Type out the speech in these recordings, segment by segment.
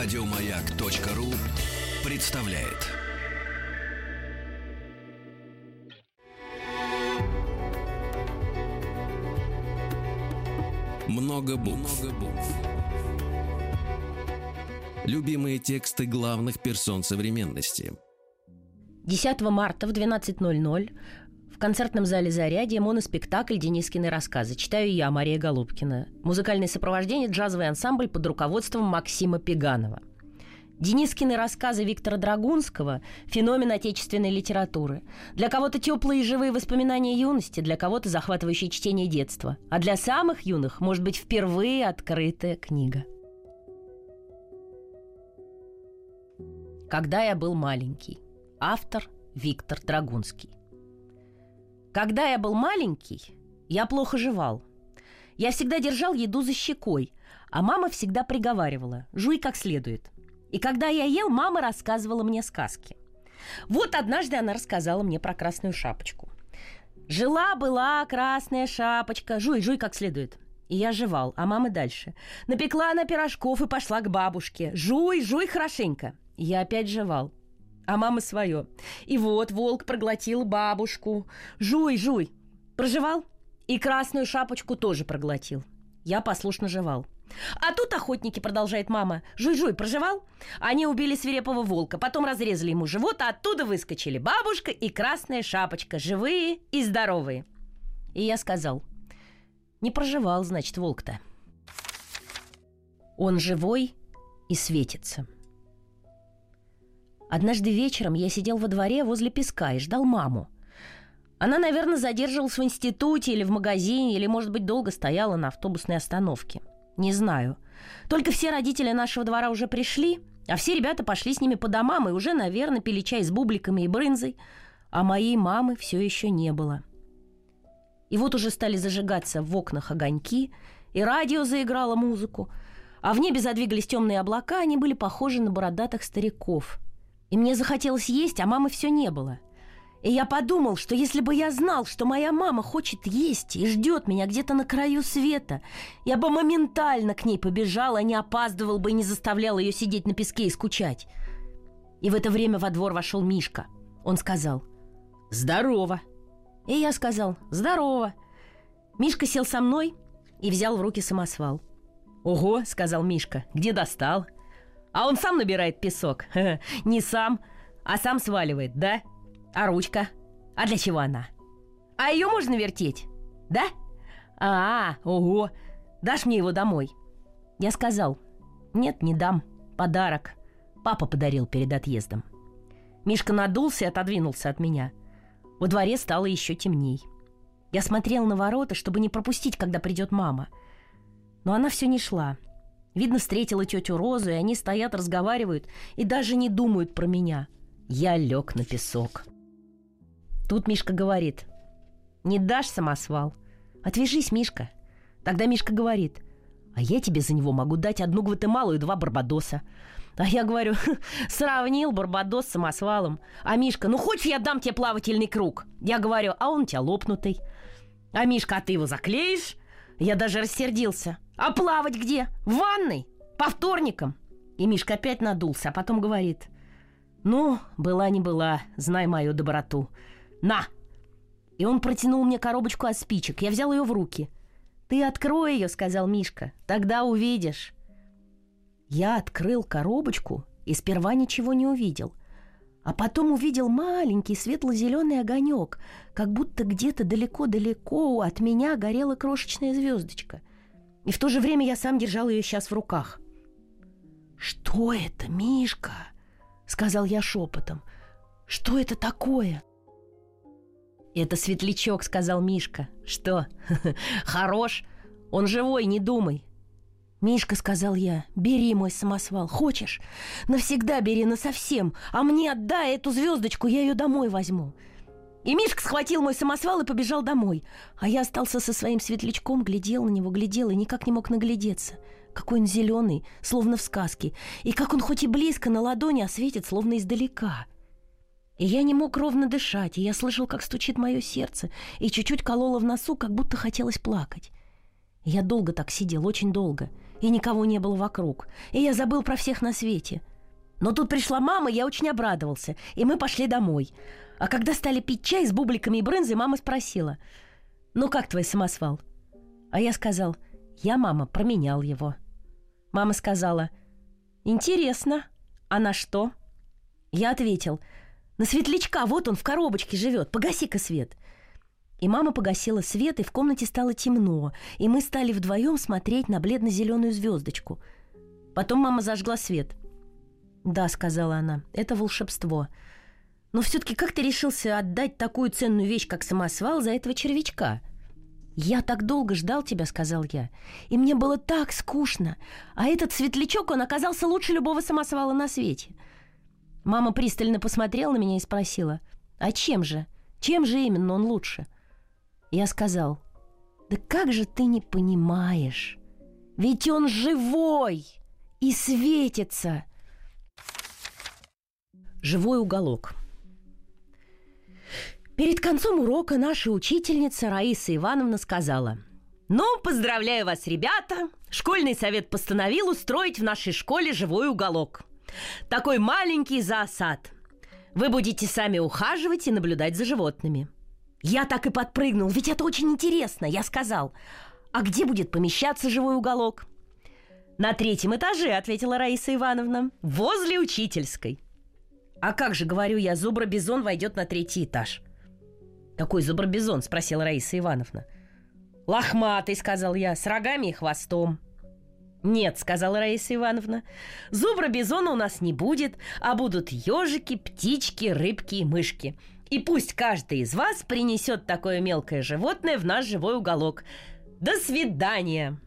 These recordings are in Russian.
Радиомаяк.ру представляет. Много букв. Много букв. Любимые тексты главных персон современности. 10 марта в 12.00 в концертном зале «Зарядье» моноспектакль «Денискины рассказы». Читаю я, Мария Голубкина. Музыкальное сопровождение «Джазовый ансамбль» под руководством Максима Пеганова. Денискины рассказы Виктора Драгунского – феномен отечественной литературы. Для кого-то теплые и живые воспоминания юности, для кого-то захватывающее чтение детства. А для самых юных, может быть, впервые открытая книга. «Когда я был маленький». Автор Виктор Драгунский. Когда я был маленький, я плохо жевал. Я всегда держал еду за щекой, а мама всегда приговаривала «жуй как следует». И когда я ел, мама рассказывала мне сказки. Вот однажды она рассказала мне про красную шапочку. Жила-была красная шапочка, жуй, жуй как следует. И я жевал, а мама дальше. Напекла она пирожков и пошла к бабушке. Жуй, жуй хорошенько. Я опять жевал а мама свое. И вот волк проглотил бабушку. Жуй, жуй. Проживал? И красную шапочку тоже проглотил. Я послушно жевал. А тут охотники, продолжает мама. Жуй-жуй, проживал? Они убили свирепого волка, потом разрезали ему живот, а оттуда выскочили бабушка и красная шапочка, живые и здоровые. И я сказал, не проживал, значит, волк-то. Он живой и светится. Однажды вечером я сидел во дворе возле песка и ждал маму. Она, наверное, задерживалась в институте или в магазине, или, может быть, долго стояла на автобусной остановке. Не знаю. Только все родители нашего двора уже пришли, а все ребята пошли с ними по домам и уже, наверное, пили чай с бубликами и брынзой, а моей мамы все еще не было. И вот уже стали зажигаться в окнах огоньки, и радио заиграло музыку, а в небе задвигались темные облака, они были похожи на бородатых стариков – и мне захотелось есть, а мамы все не было. И я подумал, что если бы я знал, что моя мама хочет есть и ждет меня где-то на краю света, я бы моментально к ней побежал, а не опаздывал бы и не заставлял ее сидеть на песке и скучать. И в это время во двор вошел Мишка. Он сказал «Здорово!» И я сказал «Здорово!» Мишка сел со мной и взял в руки самосвал. «Ого!» — сказал Мишка. «Где достал?» А он сам набирает песок. Не сам, а сам сваливает, да? А ручка? А для чего она? А ее можно вертеть? Да? А, ого. Дашь мне его домой? Я сказал, нет, не дам. Подарок. Папа подарил перед отъездом. Мишка надулся и отодвинулся от меня. Во дворе стало еще темней. Я смотрел на ворота, чтобы не пропустить, когда придет мама. Но она все не шла. Видно, встретила тетю Розу, и они стоят, разговаривают и даже не думают про меня. Я лег на песок. Тут Мишка говорит, не дашь самосвал? Отвяжись, Мишка. Тогда Мишка говорит, а я тебе за него могу дать одну Гватемалу и два Барбадоса. А я говорю, сравнил Барбадос с самосвалом. А Мишка, ну хочешь я дам тебе плавательный круг? Я говорю, а он у тебя лопнутый. А Мишка, а ты его заклеишь? Я даже рассердился. А плавать где? В ванной? По вторникам? И Мишка опять надулся, а потом говорит. Ну, была не была, знай мою доброту. На! И он протянул мне коробочку от спичек. Я взял ее в руки. Ты открой ее, сказал Мишка. Тогда увидишь. Я открыл коробочку и сперва ничего не увидел. А потом увидел маленький светло-зеленый огонек, как будто где-то далеко-далеко от меня горела крошечная звездочка. И в то же время я сам держал ее сейчас в руках. «Что это, Мишка?» — сказал я шепотом. «Что это такое?» «Это светлячок», — сказал Мишка. «Что? Хорош? Он живой, не думай. «Мишка», — сказал я, — «бери мой самосвал. Хочешь? Навсегда бери, насовсем. А мне отдай эту звездочку, я ее домой возьму». И Мишка схватил мой самосвал и побежал домой. А я остался со своим светлячком, глядел на него, глядел и никак не мог наглядеться. Какой он зеленый, словно в сказке. И как он хоть и близко на ладони, а светит, словно издалека. И я не мог ровно дышать, и я слышал, как стучит мое сердце, и чуть-чуть кололо в носу, как будто хотелось плакать. Я долго так сидел, очень долго — и никого не было вокруг. И я забыл про всех на свете. Но тут пришла мама, я очень обрадовался, и мы пошли домой. А когда стали пить чай с бубликами и брынзой, мама спросила, «Ну как твой самосвал?» А я сказал, «Я, мама, променял его». Мама сказала, «Интересно, а на что?» Я ответил, «На светлячка, вот он в коробочке живет, погаси-ка свет». И мама погасила свет, и в комнате стало темно, и мы стали вдвоем смотреть на бледно-зеленую звездочку. Потом мама зажгла свет. «Да», — сказала она, — «это волшебство. Но все-таки как ты решился отдать такую ценную вещь, как самосвал, за этого червячка?» «Я так долго ждал тебя», — сказал я. «И мне было так скучно. А этот светлячок, он оказался лучше любого самосвала на свете». Мама пристально посмотрела на меня и спросила, «А чем же? Чем же именно он лучше?» Я сказал, «Да как же ты не понимаешь? Ведь он живой и светится!» Живой уголок. Перед концом урока наша учительница Раиса Ивановна сказала «Ну, поздравляю вас, ребята! Школьный совет постановил устроить в нашей школе живой уголок. Такой маленький зоосад. Вы будете сами ухаживать и наблюдать за животными». Я так и подпрыгнул, ведь это очень интересно. Я сказал, а где будет помещаться живой уголок? На третьем этаже, ответила Раиса Ивановна, возле учительской. А как же, говорю я, зубробизон войдет на третий этаж? Какой зубробизон? спросила Раиса Ивановна. Лохматый, сказал я, с рогами и хвостом. «Нет», — сказала Раиса Ивановна, — «зубра-бизона у нас не будет, а будут ежики, птички, рыбки и мышки. И пусть каждый из вас принесет такое мелкое животное в наш живой уголок. До свидания!»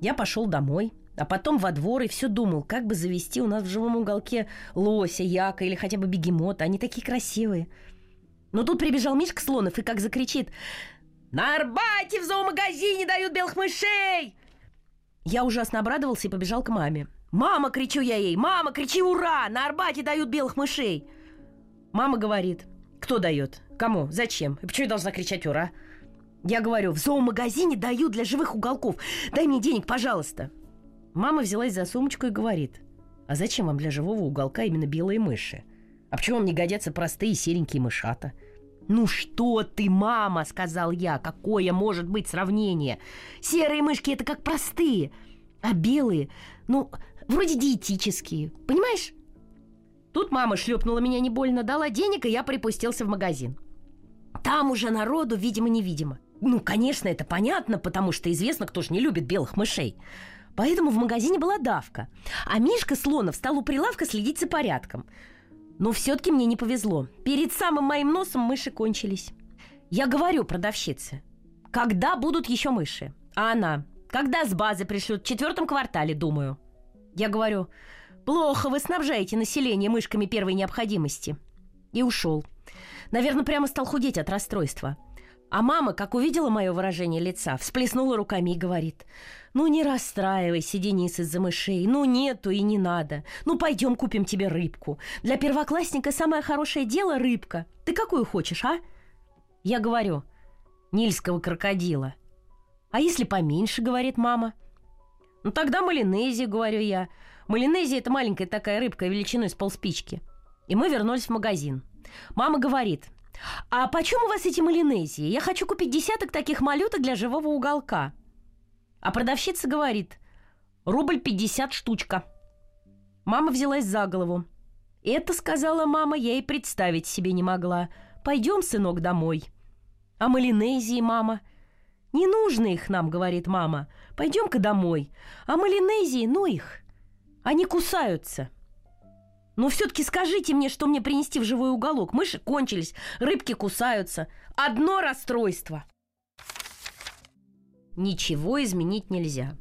Я пошел домой, а потом во двор и все думал, как бы завести у нас в живом уголке лося, яка или хотя бы бегемота. Они такие красивые. Но тут прибежал Мишка Слонов и как закричит «На Арбате в зоомагазине дают белых мышей!» Я ужасно обрадовался и побежал к маме. «Мама!» — кричу я ей. «Мама, кричи ура! На Арбате дают белых мышей!» Мама говорит. Кто дает? Кому? Зачем? И почему я должна кричать ура? Я говорю, в зоомагазине дают для живых уголков. Дай мне денег, пожалуйста. Мама взялась за сумочку и говорит, а зачем вам для живого уголка именно белые мыши? А почему вам не годятся простые серенькие мышата? «Ну что ты, мама!» — сказал я. «Какое может быть сравнение? Серые мышки — это как простые, а белые, ну, вроде диетические. Понимаешь?» Тут мама шлепнула меня не больно, дала денег, и я припустился в магазин. Там уже народу, видимо-невидимо. Ну, конечно, это понятно, потому что известно, кто же не любит белых мышей. Поэтому в магазине была давка. А Мишка Слонов стал у прилавка следить за порядком. Но все-таки мне не повезло. Перед самым моим носом мыши кончились. Я говорю продавщице, когда будут еще мыши? А она, когда с базы пришлют, в четвертом квартале, думаю. Я говорю, Плохо вы снабжаете население мышками первой необходимости. И ушел. Наверное, прямо стал худеть от расстройства. А мама, как увидела мое выражение лица, всплеснула руками и говорит, «Ну не расстраивайся, Денис, из-за мышей. Ну нету и не надо. Ну пойдем купим тебе рыбку. Для первоклассника самое хорошее дело – рыбка. Ты какую хочешь, а?» Я говорю, «Нильского крокодила». «А если поменьше?» – говорит мама. «Ну тогда малинези», – говорю я. Малинезия – это маленькая такая рыбка величиной с полспички. И мы вернулись в магазин. Мама говорит, а почем у вас эти малинезии? Я хочу купить десяток таких малюток для живого уголка. А продавщица говорит, рубль пятьдесят штучка. Мама взялась за голову. Это, сказала мама, я и представить себе не могла. Пойдем, сынок, домой. А малинезии, мама? Не нужно их нам, говорит мама. Пойдем-ка домой. А малинезии, ну их. Они кусаются. Но все-таки скажите мне, что мне принести в живой уголок. Мыши кончились, рыбки кусаются. Одно расстройство. Ничего изменить нельзя.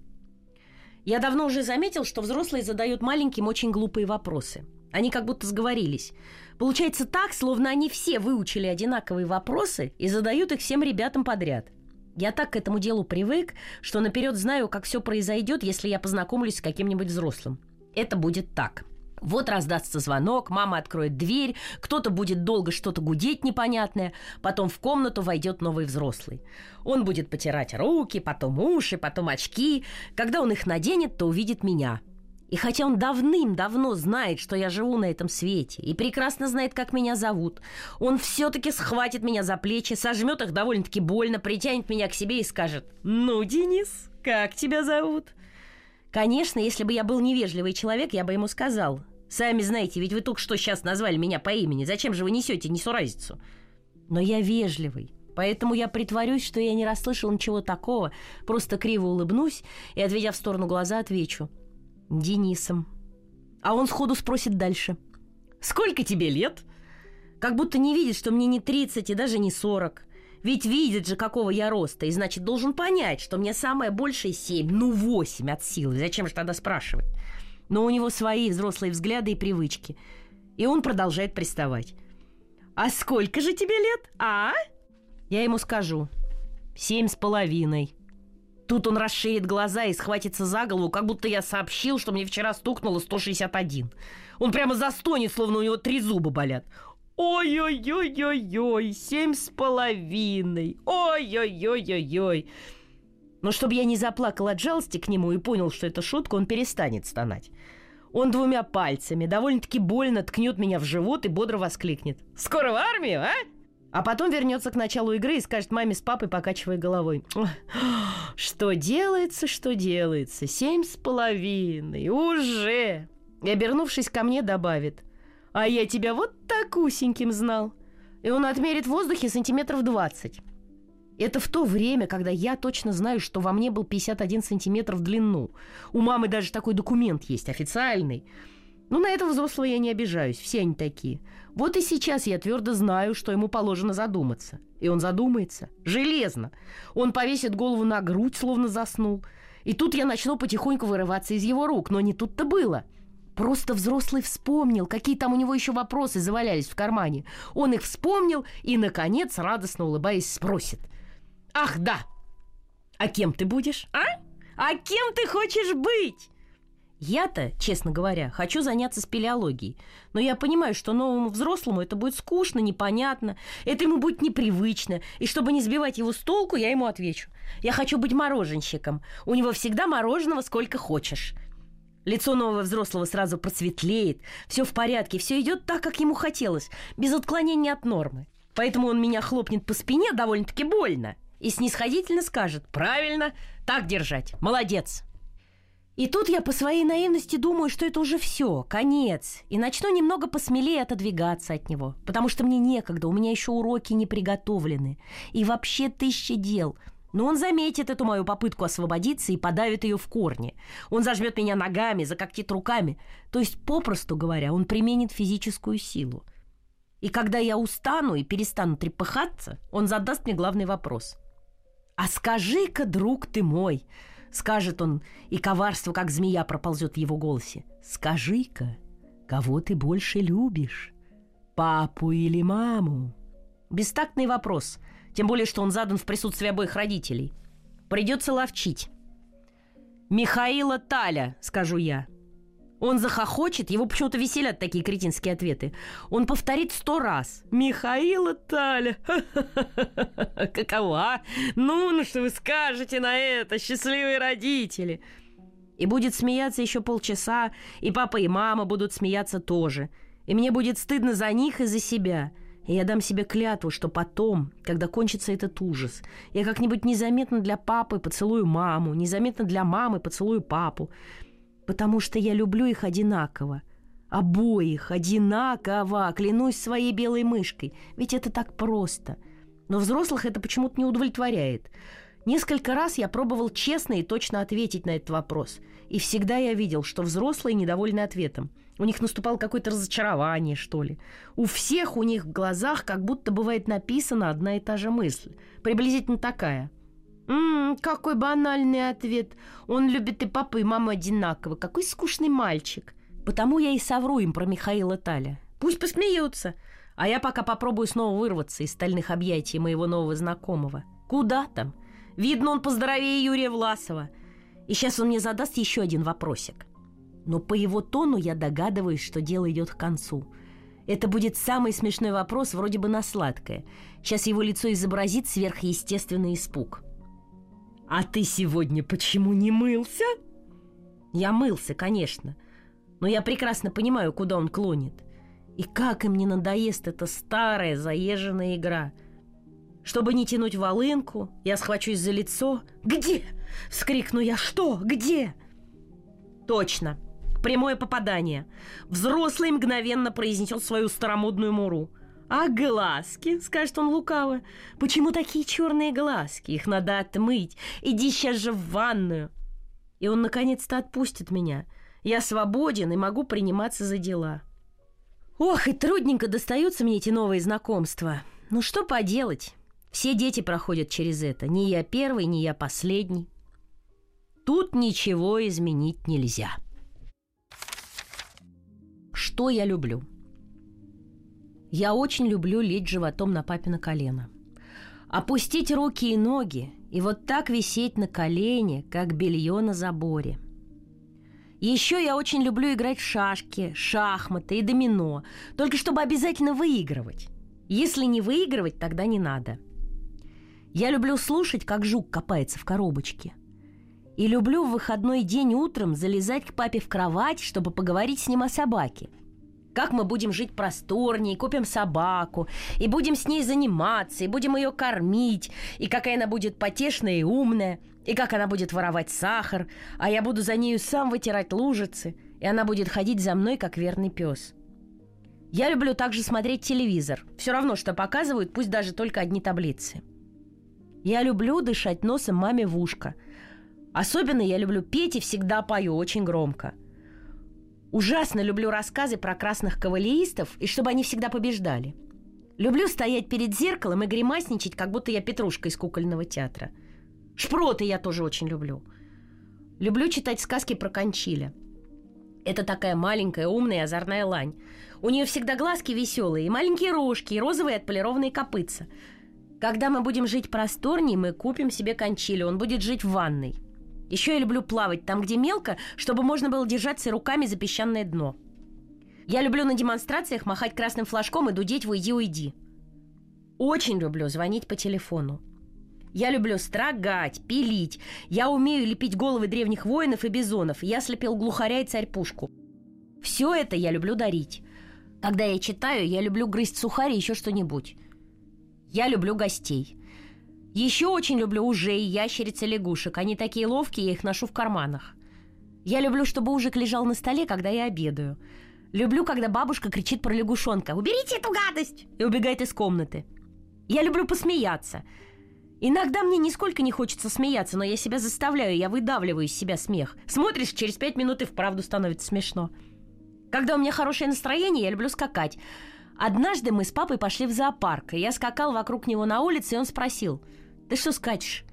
Я давно уже заметил, что взрослые задают маленьким очень глупые вопросы. Они как будто сговорились. Получается так, словно они все выучили одинаковые вопросы и задают их всем ребятам подряд – я так к этому делу привык, что наперед знаю, как все произойдет, если я познакомлюсь с каким-нибудь взрослым. Это будет так. Вот раздастся звонок, мама откроет дверь, кто-то будет долго что-то гудеть непонятное, потом в комнату войдет новый взрослый. Он будет потирать руки, потом уши, потом очки. Когда он их наденет, то увидит меня. И хотя он давным-давно знает, что я живу на этом свете, и прекрасно знает, как меня зовут, он все-таки схватит меня за плечи, сожмет их довольно-таки больно, притянет меня к себе и скажет «Ну, Денис, как тебя зовут?» Конечно, если бы я был невежливый человек, я бы ему сказал Сами знаете, ведь вы только что сейчас назвали меня по имени. Зачем же вы несете несуразицу? Но я вежливый. Поэтому я притворюсь, что я не расслышал ничего такого, просто криво улыбнусь и, отведя в сторону глаза, отвечу. Денисом. А он сходу спросит дальше. «Сколько тебе лет?» Как будто не видит, что мне не 30 и даже не 40. Ведь видит же, какого я роста, и значит должен понять, что мне самое большее 7, ну 8 от силы. Зачем же тогда спрашивать? но у него свои взрослые взгляды и привычки. И он продолжает приставать. «А сколько же тебе лет, а?» Я ему скажу. «Семь с половиной». Тут он расширит глаза и схватится за голову, как будто я сообщил, что мне вчера стукнуло 161. Он прямо застонет, словно у него три зуба болят. Ой-ой-ой-ой-ой, семь с половиной. Ой-ой-ой-ой-ой. Но чтобы я не заплакал от жалости к нему и понял, что это шутка, он перестанет стонать. Он двумя пальцами довольно-таки больно ткнет меня в живот и бодро воскликнет. «Скоро в армию, а?» А потом вернется к началу игры и скажет маме с папой, покачивая головой. «Что делается, что делается? Семь с половиной. Уже!» И, обернувшись ко мне, добавит. «А я тебя вот так усеньким знал». И он отмерит в воздухе сантиметров двадцать. Это в то время, когда я точно знаю, что во мне был 51 сантиметр в длину. У мамы даже такой документ есть, официальный. Но на этого взрослого я не обижаюсь, все они такие. Вот и сейчас я твердо знаю, что ему положено задуматься. И он задумается. Железно. Он повесит голову на грудь, словно заснул. И тут я начну потихоньку вырываться из его рук. Но не тут-то было. Просто взрослый вспомнил, какие там у него еще вопросы завалялись в кармане. Он их вспомнил и, наконец, радостно улыбаясь, спросит. Ах, да! А кем ты будешь, а? А кем ты хочешь быть? Я-то, честно говоря, хочу заняться спелеологией. Но я понимаю, что новому взрослому это будет скучно, непонятно, это ему будет непривычно. И чтобы не сбивать его с толку, я ему отвечу. Я хочу быть мороженщиком. У него всегда мороженого сколько хочешь. Лицо нового взрослого сразу просветлеет, все в порядке, все идет так, как ему хотелось, без отклонения от нормы. Поэтому он меня хлопнет по спине довольно-таки больно и снисходительно скажет «Правильно, так держать, молодец». И тут я по своей наивности думаю, что это уже все, конец, и начну немного посмелее отодвигаться от него, потому что мне некогда, у меня еще уроки не приготовлены, и вообще тысяча дел. Но он заметит эту мою попытку освободиться и подавит ее в корне. Он зажмет меня ногами, закоктит руками. То есть, попросту говоря, он применит физическую силу. И когда я устану и перестану трепыхаться, он задаст мне главный вопрос. «А скажи-ка, друг ты мой!» Скажет он, и коварство, как змея, проползет в его голосе. «Скажи-ка, кого ты больше любишь? Папу или маму?» Бестактный вопрос, тем более, что он задан в присутствии обоих родителей. Придется ловчить. «Михаила Таля», — скажу я. Он захохочет, его почему-то веселят такие кретинские ответы. Он повторит сто раз. «Михаила Таля! Какова? Ну, ну что вы скажете на это, счастливые родители!» И будет смеяться еще полчаса, и папа и мама будут смеяться тоже. И мне будет стыдно за них и за себя. И я дам себе клятву, что потом, когда кончится этот ужас, я как-нибудь незаметно для папы поцелую маму, незаметно для мамы поцелую папу потому что я люблю их одинаково. Обоих одинаково, клянусь своей белой мышкой. Ведь это так просто. Но взрослых это почему-то не удовлетворяет. Несколько раз я пробовал честно и точно ответить на этот вопрос. И всегда я видел, что взрослые недовольны ответом. У них наступало какое-то разочарование, что ли. У всех у них в глазах как будто бывает написана одна и та же мысль. Приблизительно такая – Ммм, какой банальный ответ. Он любит и папу, и маму одинаково. Какой скучный мальчик. Потому я и совру им про Михаила Таля. Пусть посмеются. А я пока попробую снова вырваться из стальных объятий моего нового знакомого. Куда там? Видно, он поздоровее Юрия Власова. И сейчас он мне задаст еще один вопросик. Но по его тону я догадываюсь, что дело идет к концу. Это будет самый смешной вопрос, вроде бы на сладкое. Сейчас его лицо изобразит сверхъестественный испуг. «А ты сегодня почему не мылся?» Я мылся, конечно. Но я прекрасно понимаю, куда он клонит. И как им не надоест эта старая заезженная игра. Чтобы не тянуть волынку, я схвачусь за лицо. «Где?» — вскрикну я. «Что? Где?» Точно. Прямое попадание. Взрослый мгновенно произнесет свою старомодную муру. «А глазки?» — скажет он лукаво. «Почему такие черные глазки? Их надо отмыть. Иди сейчас же в ванную». И он наконец-то отпустит меня. Я свободен и могу приниматься за дела. Ох, и трудненько достаются мне эти новые знакомства. Ну что поделать? Все дети проходят через это. Не я первый, не я последний. Тут ничего изменить нельзя. Что я люблю? Я очень люблю лечь животом на папино колено. Опустить руки и ноги и вот так висеть на колене, как белье на заборе. Еще я очень люблю играть в шашки, шахматы и домино, только чтобы обязательно выигрывать. Если не выигрывать, тогда не надо. Я люблю слушать, как жук копается в коробочке. И люблю в выходной день утром залезать к папе в кровать, чтобы поговорить с ним о собаке – как мы будем жить просторнее, купим собаку, и будем с ней заниматься, и будем ее кормить, и какая она будет потешная и умная, и как она будет воровать сахар, а я буду за нею сам вытирать лужицы, и она будет ходить за мной, как верный пес. Я люблю также смотреть телевизор. Все равно, что показывают, пусть даже только одни таблицы. Я люблю дышать носом маме в ушко. Особенно я люблю петь и всегда пою очень громко – Ужасно люблю рассказы про красных кавалеристов и чтобы они всегда побеждали. Люблю стоять перед зеркалом и гримасничать, как будто я петрушка из кукольного театра. Шпроты я тоже очень люблю. Люблю читать сказки про Кончиля. Это такая маленькая, умная озорная лань. У нее всегда глазки веселые, и маленькие рожки, и розовые отполированные копытца. Когда мы будем жить просторней, мы купим себе Кончиля, он будет жить в ванной – еще я люблю плавать там, где мелко, чтобы можно было держаться руками за песчаное дно. Я люблю на демонстрациях махать красным флажком и дудеть «Уйди, уйди». Очень люблю звонить по телефону. Я люблю строгать, пилить. Я умею лепить головы древних воинов и бизонов. Я слепил глухаря и царь-пушку. Все это я люблю дарить. Когда я читаю, я люблю грызть сухари и еще что-нибудь. Я люблю гостей. Еще очень люблю ужей, ящериц и лягушек. Они такие ловкие, я их ношу в карманах. Я люблю, чтобы ужик лежал на столе, когда я обедаю. Люблю, когда бабушка кричит про лягушонка «Уберите эту гадость!» и убегает из комнаты. Я люблю посмеяться. Иногда мне нисколько не хочется смеяться, но я себя заставляю, я выдавливаю из себя смех. Смотришь, через пять минут и вправду становится смешно. Когда у меня хорошее настроение, я люблю скакать. Однажды мы с папой пошли в зоопарк, и я скакал вокруг него на улице, и он спросил – ты что скачешь?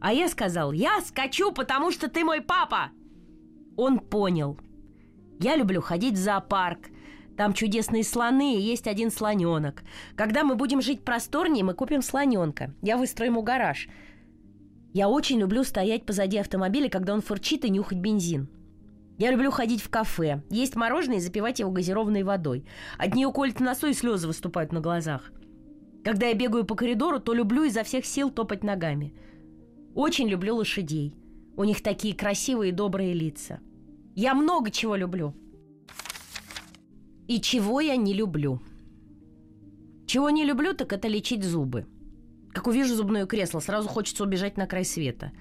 А я сказал, я скачу, потому что ты мой папа. Он понял. Я люблю ходить в зоопарк. Там чудесные слоны и есть один слоненок. Когда мы будем жить просторнее, мы купим слоненка. Я выстрою ему гараж. Я очень люблю стоять позади автомобиля, когда он фурчит и нюхать бензин. Я люблю ходить в кафе, есть мороженое и запивать его газированной водой. От нее колет носу и слезы выступают на глазах. Когда я бегаю по коридору, то люблю изо всех сил топать ногами. Очень люблю лошадей. У них такие красивые и добрые лица. Я много чего люблю. И чего я не люблю. Чего не люблю, так это лечить зубы. Как увижу зубное кресло, сразу хочется убежать на край света.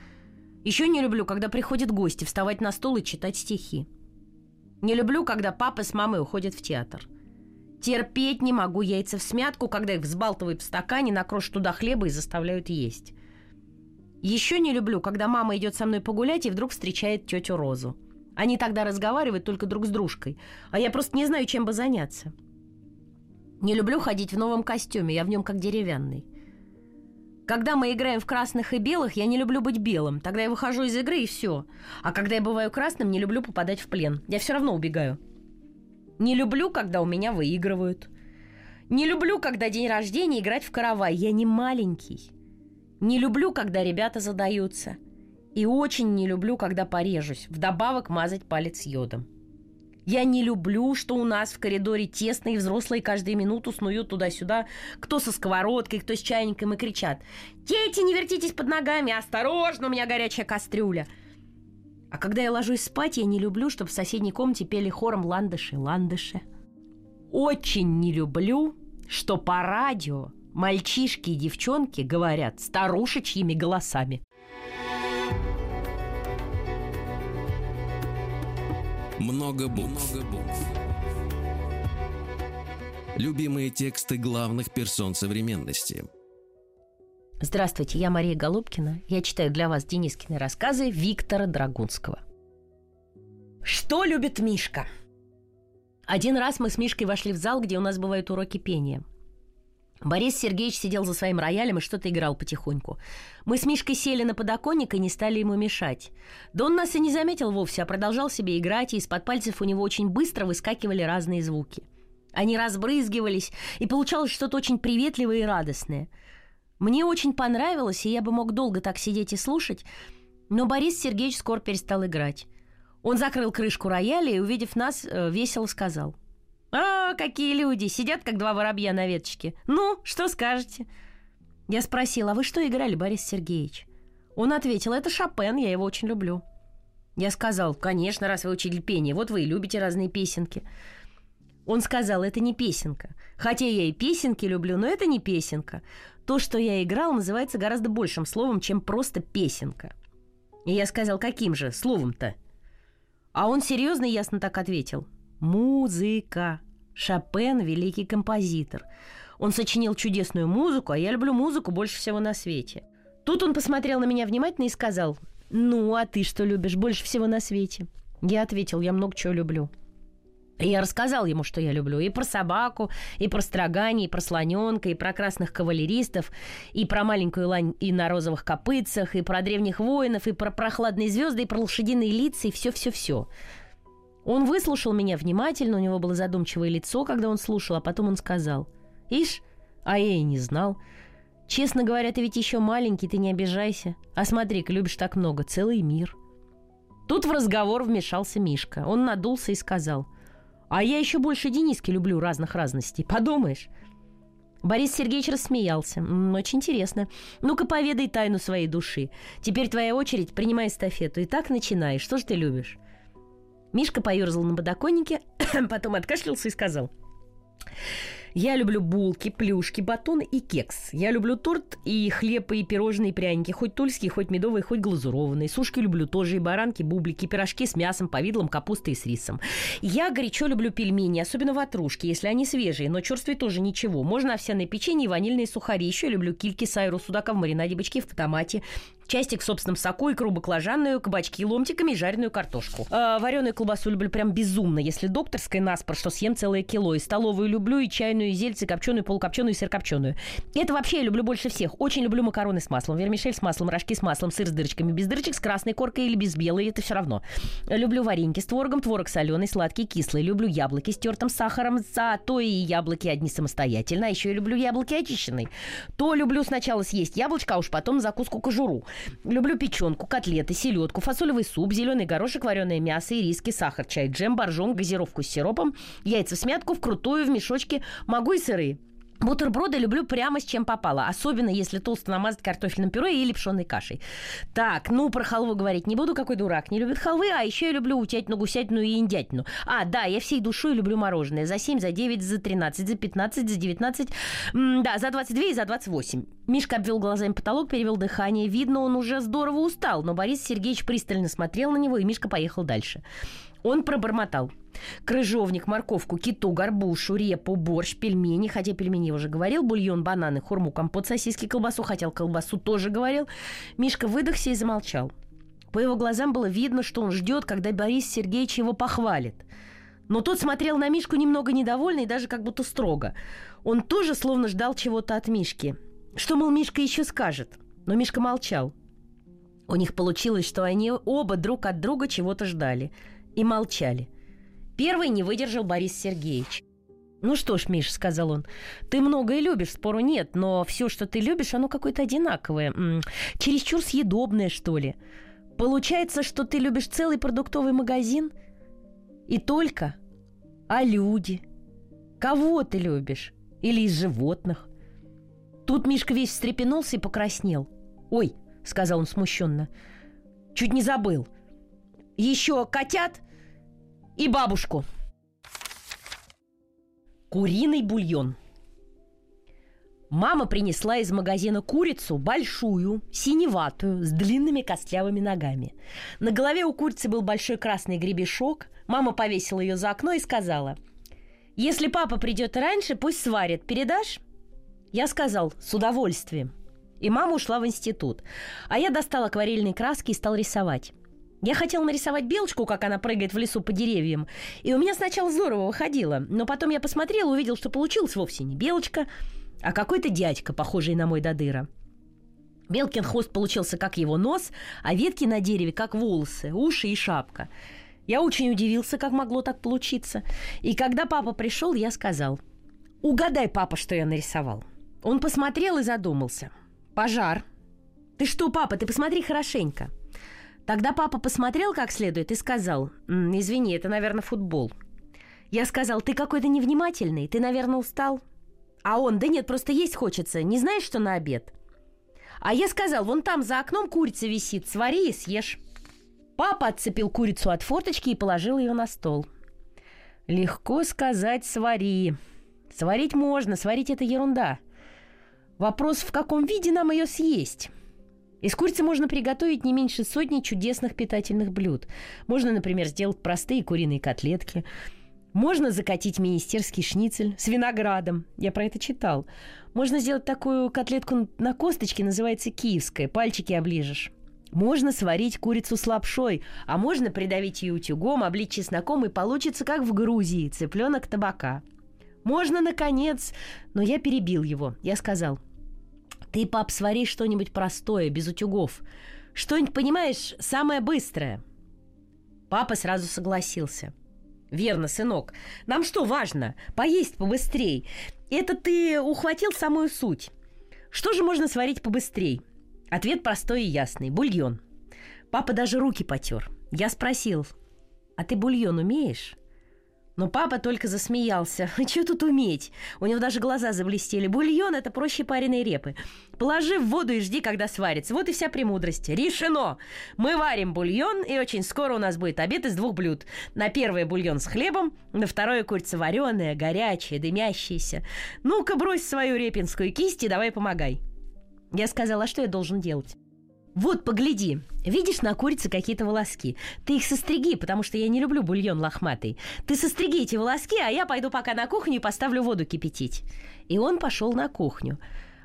Еще не люблю, когда приходят гости, вставать на стол и читать стихи. Не люблю, когда папа с мамой уходят в театр – Терпеть не могу яйца в смятку, когда их взбалтывают в стакане, накрошат туда хлеба и заставляют есть. Еще не люблю, когда мама идет со мной погулять и вдруг встречает тетю Розу. Они тогда разговаривают только друг с дружкой, а я просто не знаю, чем бы заняться. Не люблю ходить в новом костюме, я в нем как деревянный. Когда мы играем в красных и белых, я не люблю быть белым. Тогда я выхожу из игры и все. А когда я бываю красным, не люблю попадать в плен. Я все равно убегаю. Не люблю, когда у меня выигрывают. Не люблю, когда день рождения играть в каравай. Я не маленький. Не люблю, когда ребята задаются. И очень не люблю, когда порежусь. Вдобавок мазать палец йодом. Я не люблю, что у нас в коридоре тесно, и взрослые каждую минуту снуют туда-сюда, кто со сковородкой, кто с чайником, и кричат «Дети, не вертитесь под ногами! Осторожно, у меня горячая кастрюля!» А когда я ложусь спать, я не люблю, чтобы в соседней комнате пели хором ландыши, ландыши. Очень не люблю, что по радио мальчишки и девчонки говорят старушечьими голосами. Много букв. Любимые тексты главных персон современности. Здравствуйте, я Мария Голубкина. Я читаю для вас Денискины рассказы Виктора Драгунского. Что любит Мишка? Один раз мы с Мишкой вошли в зал, где у нас бывают уроки пения – Борис Сергеевич сидел за своим роялем и что-то играл потихоньку. Мы с Мишкой сели на подоконник и не стали ему мешать. Да он нас и не заметил вовсе, а продолжал себе играть, и из-под пальцев у него очень быстро выскакивали разные звуки. Они разбрызгивались, и получалось что-то очень приветливое и радостное. Мне очень понравилось, и я бы мог долго так сидеть и слушать, но Борис Сергеевич скоро перестал играть. Он закрыл крышку рояля и, увидев нас, э, весело сказал – «А, какие люди! Сидят, как два воробья на веточке. Ну, что скажете?» Я спросила, а вы что играли, Борис Сергеевич? Он ответил, это Шопен, я его очень люблю. Я сказал, конечно, раз вы учили пение, вот вы и любите разные песенки. Он сказал, это не песенка. Хотя я и песенки люблю, но это не песенка. То, что я играл, называется гораздо большим словом, чем просто песенка. И я сказал, каким же словом-то? А он серьезно и ясно так ответил. Музыка. Шопен – великий композитор. Он сочинил чудесную музыку, а я люблю музыку больше всего на свете. Тут он посмотрел на меня внимательно и сказал, «Ну, а ты что любишь больше всего на свете?» Я ответил, «Я много чего люблю». И я рассказал ему, что я люблю. И про собаку, и про строгани, и про слоненка, и про красных кавалеристов, и про маленькую лань и на розовых копытцах, и про древних воинов, и про прохладные звезды, и про лошадиные лица, и все-все-все. Он выслушал меня внимательно, у него было задумчивое лицо, когда он слушал, а потом он сказал, «Ишь, а я и не знал. Честно говоря, ты ведь еще маленький, ты не обижайся. А смотри-ка, любишь так много, целый мир». Тут в разговор вмешался Мишка. Он надулся и сказал, «А я еще больше Дениски люблю разных разностей, подумаешь». Борис Сергеевич рассмеялся. «Очень интересно. Ну-ка, поведай тайну своей души. Теперь твоя очередь, принимай эстафету. И так начинай. Что же ты любишь?» Мишка поерзал на подоконнике, потом откашлялся и сказал. Я люблю булки, плюшки, батоны и кекс. Я люблю торт и хлеб, и пирожные, и пряники. Хоть тульские, хоть медовые, хоть глазурованные. Сушки люблю тоже, и баранки, бублики, пирожки с мясом, повидлом, капустой и с рисом. Я горячо люблю пельмени, особенно ватрушки, если они свежие, но черствые тоже ничего. Можно овсяное печенье и ванильные сухари. Еще я люблю кильки, сайру, судака в маринаде, бычки в томате, частик в собственном соку, икру баклажанную, кабачки ломтиками и жареную картошку. А, вареную колбасу люблю прям безумно. Если докторская наспор, что съем целое кило. И столовую люблю, и чайную, и зельцы, копченую, полукопченую, и сырокопченую. Это вообще я люблю больше всех. Очень люблю макароны с маслом, вермишель с маслом, рожки с маслом, сыр с дырочками, без дырочек, с красной коркой или без белой, это все равно. Люблю вареньки с творогом, творог соленый, сладкий, кислый. Люблю яблоки с тертым сахаром, зато и яблоки одни самостоятельно. А еще я люблю яблоки очищенные. То люблю сначала съесть яблочко, а уж потом закуску кожуру. Люблю печенку, котлеты, селедку, фасолевый суп, зеленый горошек, вареное мясо, ириски, сахар, чай, джем, боржом, газировку с сиропом, яйца в смятку, вкрутую, в мешочке. Могу и сырые. Бутерброды люблю прямо с чем попало, особенно если толсто намазать картофельным пюре или пшеной кашей. Так, ну про халву говорить не буду, какой дурак не любит халвы, а еще я люблю утятину, гусятину и индятину. А, да, я всей душой люблю мороженое. За 7, за 9, за 13, за 15, за 19, да, за 22 и за 28. Мишка обвел глазами потолок, перевел дыхание. Видно, он уже здорово устал, но Борис Сергеевич пристально смотрел на него, и Мишка поехал дальше. Он пробормотал. Крыжовник, морковку, киту, горбушу, репу, борщ, пельмени. Хотя пельмени уже говорил. Бульон, бананы, хурму, компот, сосиски, колбасу. Хотел колбасу тоже говорил. Мишка выдохся и замолчал. По его глазам было видно, что он ждет, когда Борис Сергеевич его похвалит. Но тот смотрел на Мишку немного недовольно и даже как будто строго. Он тоже словно ждал чего-то от Мишки. Что, мол, Мишка еще скажет? Но Мишка молчал. У них получилось, что они оба друг от друга чего-то ждали – и молчали. Первый не выдержал Борис Сергеевич. «Ну что ж, Миш, — сказал он, — ты многое любишь, спору нет, но все, что ты любишь, оно какое-то одинаковое, м -м, чересчур съедобное, что ли. Получается, что ты любишь целый продуктовый магазин?» И только. А люди? Кого ты любишь? Или из животных? Тут Мишка весь встрепенулся и покраснел. «Ой», — сказал он смущенно, — «чуть не забыл. Еще котят и бабушку». Куриный бульон. Мама принесла из магазина курицу большую, синеватую, с длинными костлявыми ногами. На голове у курицы был большой красный гребешок. Мама повесила ее за окно и сказала, «Если папа придет раньше, пусть сварит. Передашь?» Я сказал «с удовольствием». И мама ушла в институт. А я достал акварельные краски и стал рисовать. Я хотел нарисовать белочку, как она прыгает в лесу по деревьям. И у меня сначала здорово выходило. Но потом я посмотрел и увидел, что получилась вовсе не белочка, а какой-то дядька, похожий на мой Дадыра. Белкин хвост получился как его нос, а ветки на дереве как волосы, уши и шапка. Я очень удивился, как могло так получиться. И когда папа пришел, я сказал, «Угадай, папа, что я нарисовал». Он посмотрел и задумался. «Пожар». «Ты что, папа, ты посмотри хорошенько». Тогда папа посмотрел как следует и сказал, «Извини, это, наверное, футбол». Я сказал, «Ты какой-то невнимательный, ты, наверное, устал». А он, «Да нет, просто есть хочется, не знаешь, что на обед?» А я сказал, «Вон там за окном курица висит, свари и съешь». Папа отцепил курицу от форточки и положил ее на стол. Легко сказать «свари». Сварить можно, сварить это ерунда. Вопрос, в каком виде нам ее съесть? Из курицы можно приготовить не меньше сотни чудесных питательных блюд. Можно, например, сделать простые куриные котлетки. Можно закатить министерский шницель с виноградом. Я про это читал. Можно сделать такую котлетку на косточке, называется киевская. Пальчики оближешь. Можно сварить курицу с лапшой, а можно придавить ее утюгом, облить чесноком, и получится, как в Грузии, цыпленок табака. Можно, наконец... Но я перебил его. Я сказал, ты, пап, свари что-нибудь простое, без утюгов. Что-нибудь, понимаешь, самое быстрое. Папа сразу согласился. Верно, сынок. Нам что важно? Поесть побыстрей. Это ты ухватил самую суть. Что же можно сварить побыстрей? Ответ простой и ясный. Бульон. Папа даже руки потер. Я спросил, а ты бульон умеешь? Но папа только засмеялся. Что тут уметь? У него даже глаза заблестели. Бульон – это проще пареной репы. Положи в воду и жди, когда сварится. Вот и вся премудрость. Решено! Мы варим бульон, и очень скоро у нас будет обед из двух блюд. На первое бульон с хлебом, на второе курица вареная, горячая, дымящаяся. Ну-ка, брось свою репинскую кисть и давай помогай. Я сказала, а что я должен делать? Вот, погляди. Видишь на курице какие-то волоски. Ты их состриги, потому что я не люблю бульон лохматый. Ты состриги эти волоски, а я пойду пока на кухню и поставлю воду кипятить. И он пошел на кухню.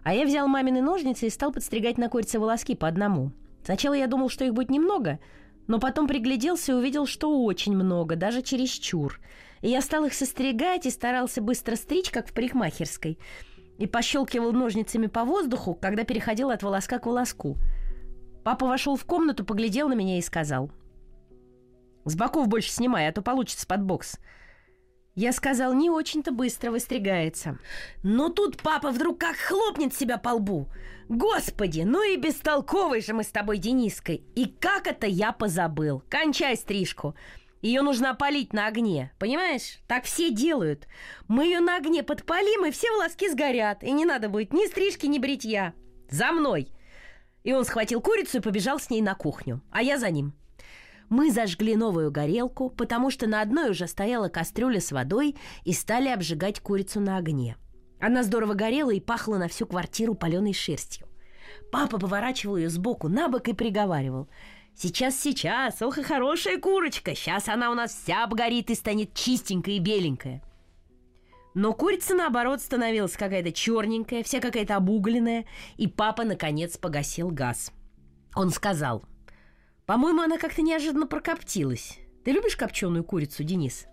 А я взял мамины ножницы и стал подстригать на курице волоски по одному. Сначала я думал, что их будет немного, но потом пригляделся и увидел, что очень много, даже чересчур. И я стал их состригать и старался быстро стричь, как в парикмахерской. И пощелкивал ножницами по воздуху, когда переходил от волоска к волоску – Папа вошел в комнату, поглядел на меня и сказал. «С боков больше снимай, а то получится под бокс». Я сказал, не очень-то быстро выстригается. Но тут папа вдруг как хлопнет себя по лбу. Господи, ну и бестолковый же мы с тобой, Дениской. И как это я позабыл. Кончай стрижку. Ее нужно опалить на огне, понимаешь? Так все делают. Мы ее на огне подпалим, и все волоски сгорят. И не надо будет ни стрижки, ни бритья. За мной!» И он схватил курицу и побежал с ней на кухню, а я за ним. Мы зажгли новую горелку, потому что на одной уже стояла кастрюля с водой и стали обжигать курицу на огне. Она здорово горела и пахла на всю квартиру паленой шерстью. Папа поворачивал ее сбоку на бок и приговаривал. «Сейчас, сейчас, ох и хорошая курочка! Сейчас она у нас вся обгорит и станет чистенькая и беленькая!» Но курица, наоборот, становилась какая-то черненькая, вся какая-то обугленная, и папа, наконец, погасил газ. Он сказал, «По-моему, она как-то неожиданно прокоптилась. Ты любишь копченую курицу, Денис?»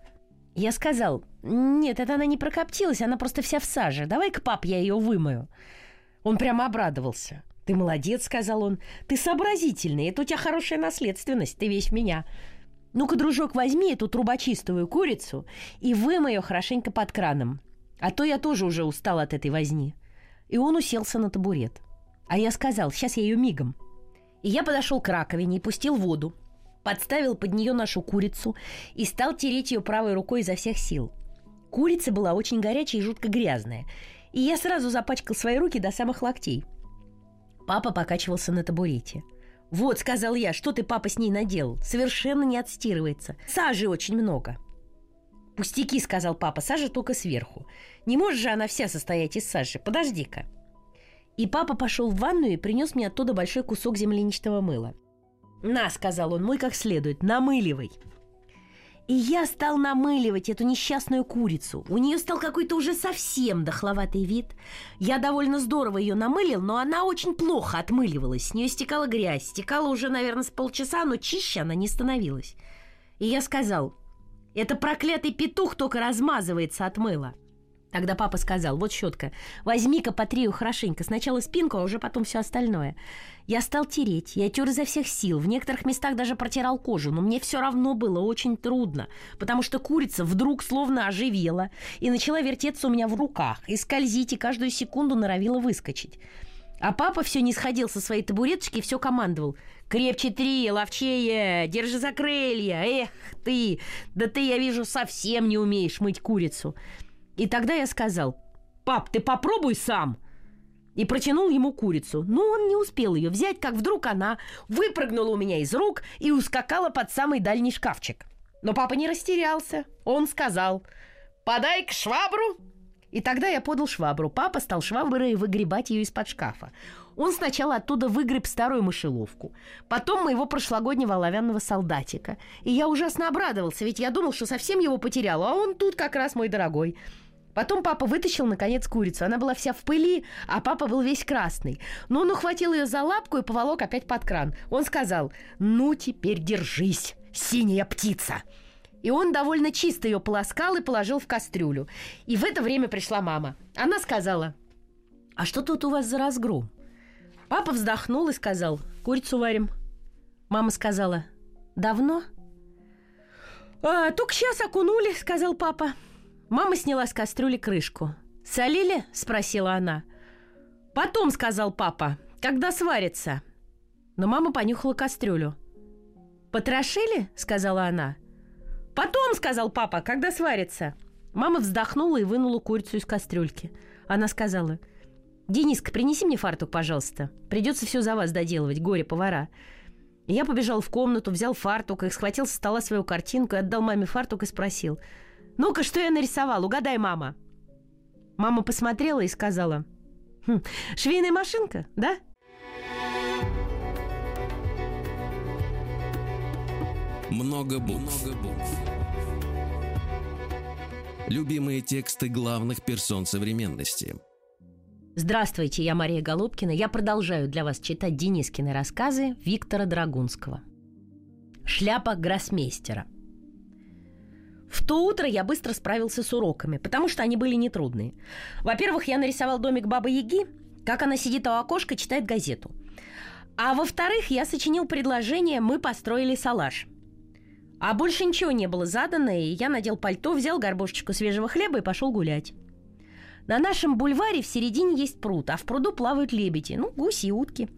Я сказал, «Нет, это она не прокоптилась, она просто вся в саже. Давай-ка, пап, я ее вымою». Он прямо обрадовался. «Ты молодец», — сказал он. «Ты сообразительный, это у тебя хорошая наследственность, ты весь меня». Ну-ка, дружок, возьми эту трубочистую курицу и вымой ее хорошенько под краном. А то я тоже уже устал от этой возни. И он уселся на табурет. А я сказал, сейчас я ее мигом. И я подошел к раковине и пустил воду. подставил под нее нашу курицу и стал тереть ее правой рукой изо всех сил. Курица была очень горячая и жутко грязная, и я сразу запачкал свои руки до самых локтей. Папа покачивался на табурете. «Вот», — сказал я, — «что ты, папа, с ней наделал? Совершенно не отстирывается. Сажи очень много». «Пустяки», — сказал папа, — «сажа только сверху. Не может же она вся состоять из сажи. Подожди-ка». И папа пошел в ванную и принес мне оттуда большой кусок земляничного мыла. «На», — сказал он, — «мой как следует, намыливай». И я стал намыливать эту несчастную курицу. У нее стал какой-то уже совсем дохловатый вид. Я довольно здорово ее намылил, но она очень плохо отмыливалась. С нее стекала грязь. Стекала уже, наверное, с полчаса, но чище она не становилась. И я сказал, это проклятый петух только размазывается от мыла. Тогда папа сказал, вот щетка, возьми-ка потри ее хорошенько, сначала спинку, а уже потом все остальное. Я стал тереть, я тер изо всех сил, в некоторых местах даже протирал кожу, но мне все равно было очень трудно, потому что курица вдруг словно оживела и начала вертеться у меня в руках, и скользить, и каждую секунду норовила выскочить. А папа все не сходил со своей табуреточки и все командовал. «Крепче три, ловчее, держи за крылья! Эх ты! Да ты, я вижу, совсем не умеешь мыть курицу!» И тогда я сказал, «Пап, ты попробуй сам!» И протянул ему курицу. Но он не успел ее взять, как вдруг она выпрыгнула у меня из рук и ускакала под самый дальний шкафчик. Но папа не растерялся. Он сказал, «Подай-ка швабру!» И тогда я подал швабру. Папа стал шваброй выгребать ее из-под шкафа. Он сначала оттуда выгреб старую мышеловку, потом моего прошлогоднего оловянного солдатика. И я ужасно обрадовался, ведь я думал, что совсем его потерял, а он тут как раз мой дорогой. Потом папа вытащил, наконец, курицу. Она была вся в пыли, а папа был весь красный. Но он ухватил ее за лапку и поволок опять под кран. Он сказал, ну теперь держись, синяя птица. И он довольно чисто ее полоскал и положил в кастрюлю. И в это время пришла мама. Она сказала, а что тут у вас за разгром? Папа вздохнул и сказал, курицу варим. Мама сказала, давно? А, только сейчас окунули, сказал папа. Мама сняла с кастрюли крышку. «Солили?» – спросила она. «Потом», – сказал папа, – «когда сварится». Но мама понюхала кастрюлю. «Потрошили?» – сказала она. «Потом», – сказал папа, – «когда сварится». Мама вздохнула и вынула курицу из кастрюльки. Она сказала, «Дениска, принеси мне фартук, пожалуйста. Придется все за вас доделывать, горе-повара». Я побежал в комнату, взял фартук, и схватил со стола свою картинку отдал маме фартук и спросил – ну-ка, что я нарисовал? Угадай, мама. Мама посмотрела и сказала. Хм, швейная машинка, да? Много букв. Много букв. Любимые тексты главных персон современности. Здравствуйте, я Мария Голубкина. Я продолжаю для вас читать Денискины рассказы Виктора Драгунского. Шляпа гроссмейстера – в то утро я быстро справился с уроками, потому что они были нетрудные. Во-первых, я нарисовал домик Бабы Яги, как она сидит у окошка, читает газету. А во-вторых, я сочинил предложение «Мы построили салаш». А больше ничего не было задано, и я надел пальто, взял горбушечку свежего хлеба и пошел гулять. На нашем бульваре в середине есть пруд, а в пруду плавают лебеди, ну, гуси и утки.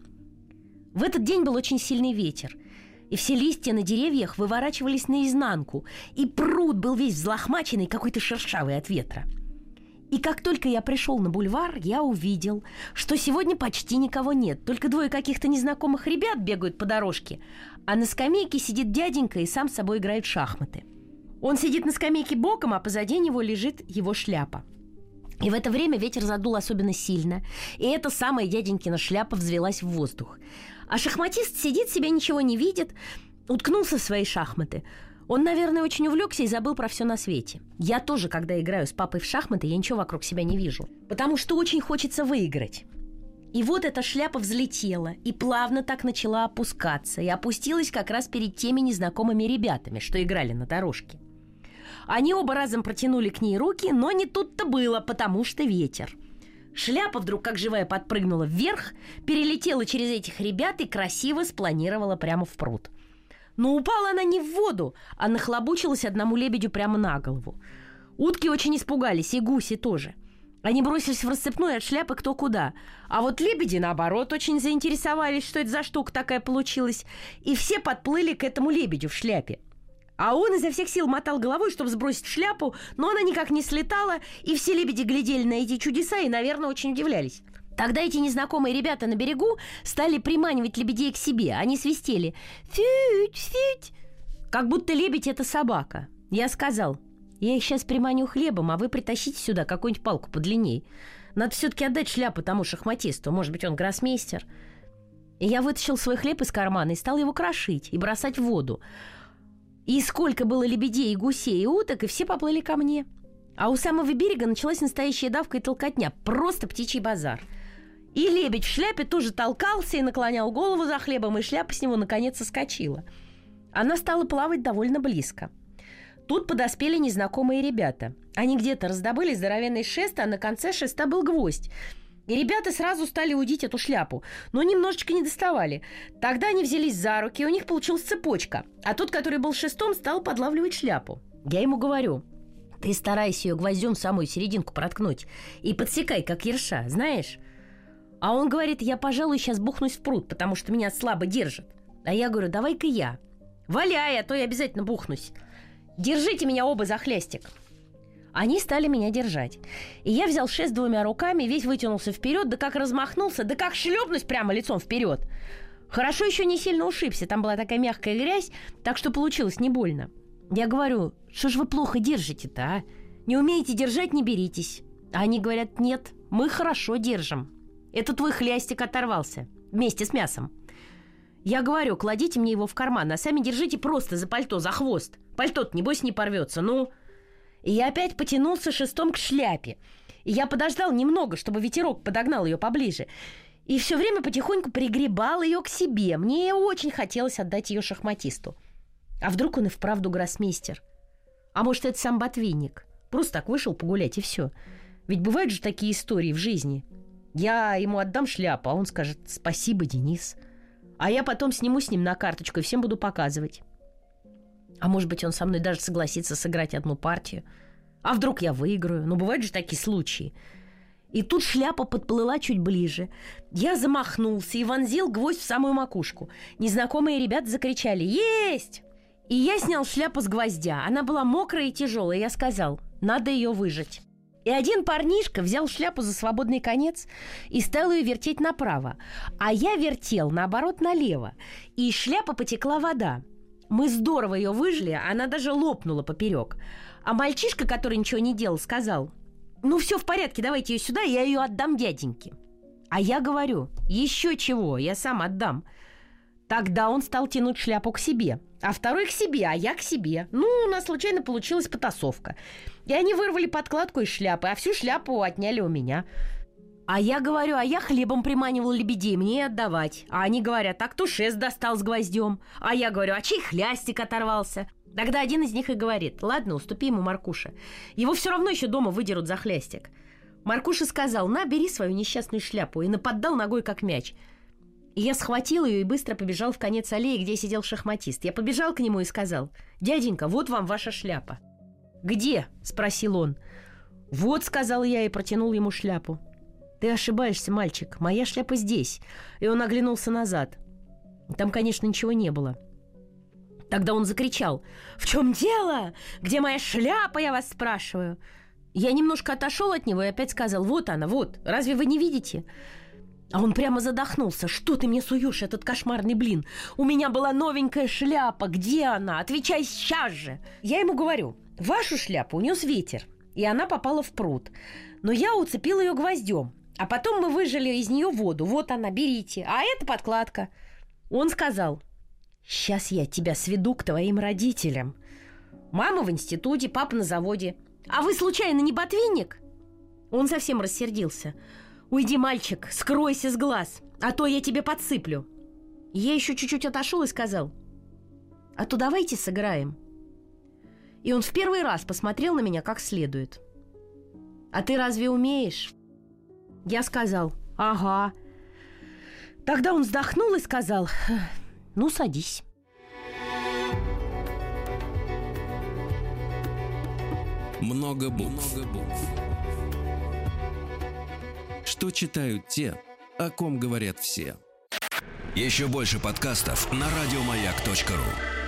В этот день был очень сильный ветер – и все листья на деревьях выворачивались наизнанку, и пруд был весь взлохмаченный, какой-то шершавый от ветра. И как только я пришел на бульвар, я увидел, что сегодня почти никого нет, только двое каких-то незнакомых ребят бегают по дорожке, а на скамейке сидит дяденька и сам с собой играет в шахматы. Он сидит на скамейке боком, а позади него лежит его шляпа. И в это время ветер задул особенно сильно, и эта самая дяденькина шляпа взвелась в воздух. А шахматист сидит себе, ничего не видит, уткнулся в свои шахматы. Он, наверное, очень увлекся и забыл про все на свете. Я тоже, когда играю с папой в шахматы, я ничего вокруг себя не вижу. Потому что очень хочется выиграть. И вот эта шляпа взлетела и плавно так начала опускаться, и опустилась как раз перед теми незнакомыми ребятами, что играли на дорожке. Они оба разом протянули к ней руки, но не тут-то было, потому что ветер. Шляпа вдруг, как живая, подпрыгнула вверх, перелетела через этих ребят и красиво спланировала прямо в пруд. Но упала она не в воду, а нахлобучилась одному лебедю прямо на голову. Утки очень испугались, и гуси тоже. Они бросились в рассыпную от шляпы кто куда. А вот лебеди, наоборот, очень заинтересовались, что это за штука такая получилась. И все подплыли к этому лебедю в шляпе. А он изо всех сил мотал головой, чтобы сбросить шляпу, но она никак не слетала, и все лебеди глядели на эти чудеса и, наверное, очень удивлялись. Тогда эти незнакомые ребята на берегу стали приманивать лебедей к себе. Они свистели «Фють, фють!» Как будто лебедь — это собака. Я сказал, я их сейчас приманю хлебом, а вы притащите сюда какую-нибудь палку подлинней. Надо все-таки отдать шляпу тому шахматисту. Может быть, он гроссмейстер. И я вытащил свой хлеб из кармана и стал его крошить и бросать в воду. И сколько было лебедей и гусей и уток, и все поплыли ко мне. А у самого берега началась настоящая давка и толкотня. Просто птичий базар. И лебедь в шляпе тоже толкался и наклонял голову за хлебом, и шляпа с него наконец соскочила. Она стала плавать довольно близко. Тут подоспели незнакомые ребята. Они где-то раздобыли здоровенный шест, а на конце шеста был гвоздь. И ребята сразу стали удить эту шляпу, но немножечко не доставали. Тогда они взялись за руки, и у них получилась цепочка. А тот, который был шестом, стал подлавливать шляпу. Я ему говорю, ты старайся ее гвоздем в самую серединку проткнуть и подсекай, как ерша, знаешь? А он говорит, я, пожалуй, сейчас бухнусь в пруд, потому что меня слабо держит. А я говорю, давай-ка я. Валяй, а то я обязательно бухнусь. Держите меня оба за хлястик. Они стали меня держать. И я взял шест двумя руками, весь вытянулся вперед, да как размахнулся, да как шлепнусь прямо лицом вперед. Хорошо еще не сильно ушибся, там была такая мягкая грязь, так что получилось не больно. Я говорю, что ж вы плохо держите-то, а? Не умеете держать, не беритесь. А они говорят, нет, мы хорошо держим. Это твой хлястик оторвался вместе с мясом. Я говорю, кладите мне его в карман, а сами держите просто за пальто, за хвост. Пальто-то, небось, не порвется, ну... И я опять потянулся шестом к шляпе. И я подождал немного, чтобы ветерок подогнал ее поближе. И все время потихоньку пригребал ее к себе. Мне очень хотелось отдать ее шахматисту. А вдруг он и вправду гроссмейстер? А может, это сам ботвинник? Просто так вышел погулять и все. Ведь бывают же такие истории в жизни. Я ему отдам шляпу, а он скажет «Спасибо, Денис». А я потом сниму с ним на карточку и всем буду показывать. А может быть, он со мной даже согласится сыграть одну партию. А вдруг я выиграю? Ну, бывают же такие случаи. И тут шляпа подплыла чуть ближе. Я замахнулся и вонзил гвоздь в самую макушку. Незнакомые ребята закричали «Есть!» И я снял шляпу с гвоздя. Она была мокрая и тяжелая. Я сказал, надо ее выжать. И один парнишка взял шляпу за свободный конец и стал ее вертеть направо. А я вертел, наоборот, налево. И из шляпы потекла вода. Мы здорово ее выжили, она даже лопнула поперек. А мальчишка, который ничего не делал, сказал, ну все в порядке, давайте ее сюда, я ее отдам дяденьке. А я говорю, еще чего, я сам отдам. Тогда он стал тянуть шляпу к себе, а второй к себе, а я к себе. Ну, у нас случайно получилась потасовка. И они вырвали подкладку из шляпы, а всю шляпу отняли у меня. А я говорю, а я хлебом приманивал лебедей, мне отдавать. А они говорят, а кто шест достал с гвоздем? А я говорю, а чей хлястик оторвался? Тогда один из них и говорит, ладно, уступи ему Маркуша. Его все равно еще дома выдерут за хлястик. Маркуша сказал, на, бери свою несчастную шляпу, и наподдал ногой, как мяч. И я схватил ее и быстро побежал в конец аллеи, где сидел шахматист. Я побежал к нему и сказал, дяденька, вот вам ваша шляпа. «Где?» – спросил он. «Вот», – сказал я и протянул ему шляпу. «Ты ошибаешься, мальчик. Моя шляпа здесь». И он оглянулся назад. Там, конечно, ничего не было. Тогда он закричал. «В чем дело? Где моя шляпа, я вас спрашиваю?» Я немножко отошел от него и опять сказал, вот она, вот, разве вы не видите? А он прямо задохнулся. Что ты мне суешь, этот кошмарный блин? У меня была новенькая шляпа. Где она? Отвечай сейчас же. Я ему говорю, вашу шляпу унес ветер, и она попала в пруд. Но я уцепил ее гвоздем. А потом мы выжили из нее воду. Вот она, берите. А это подкладка. Он сказал, сейчас я тебя сведу к твоим родителям. Мама в институте, папа на заводе. А вы случайно не ботвинник? Он совсем рассердился. Уйди, мальчик, скройся с глаз, а то я тебе подсыплю. Я еще чуть-чуть отошел и сказал, а то давайте сыграем. И он в первый раз посмотрел на меня как следует. А ты разве умеешь? Я сказал, ага. Тогда он вздохнул и сказал, ну, садись. Много букв. что читают те, о ком говорят все. Еще больше подкастов на радиомаяк.ру.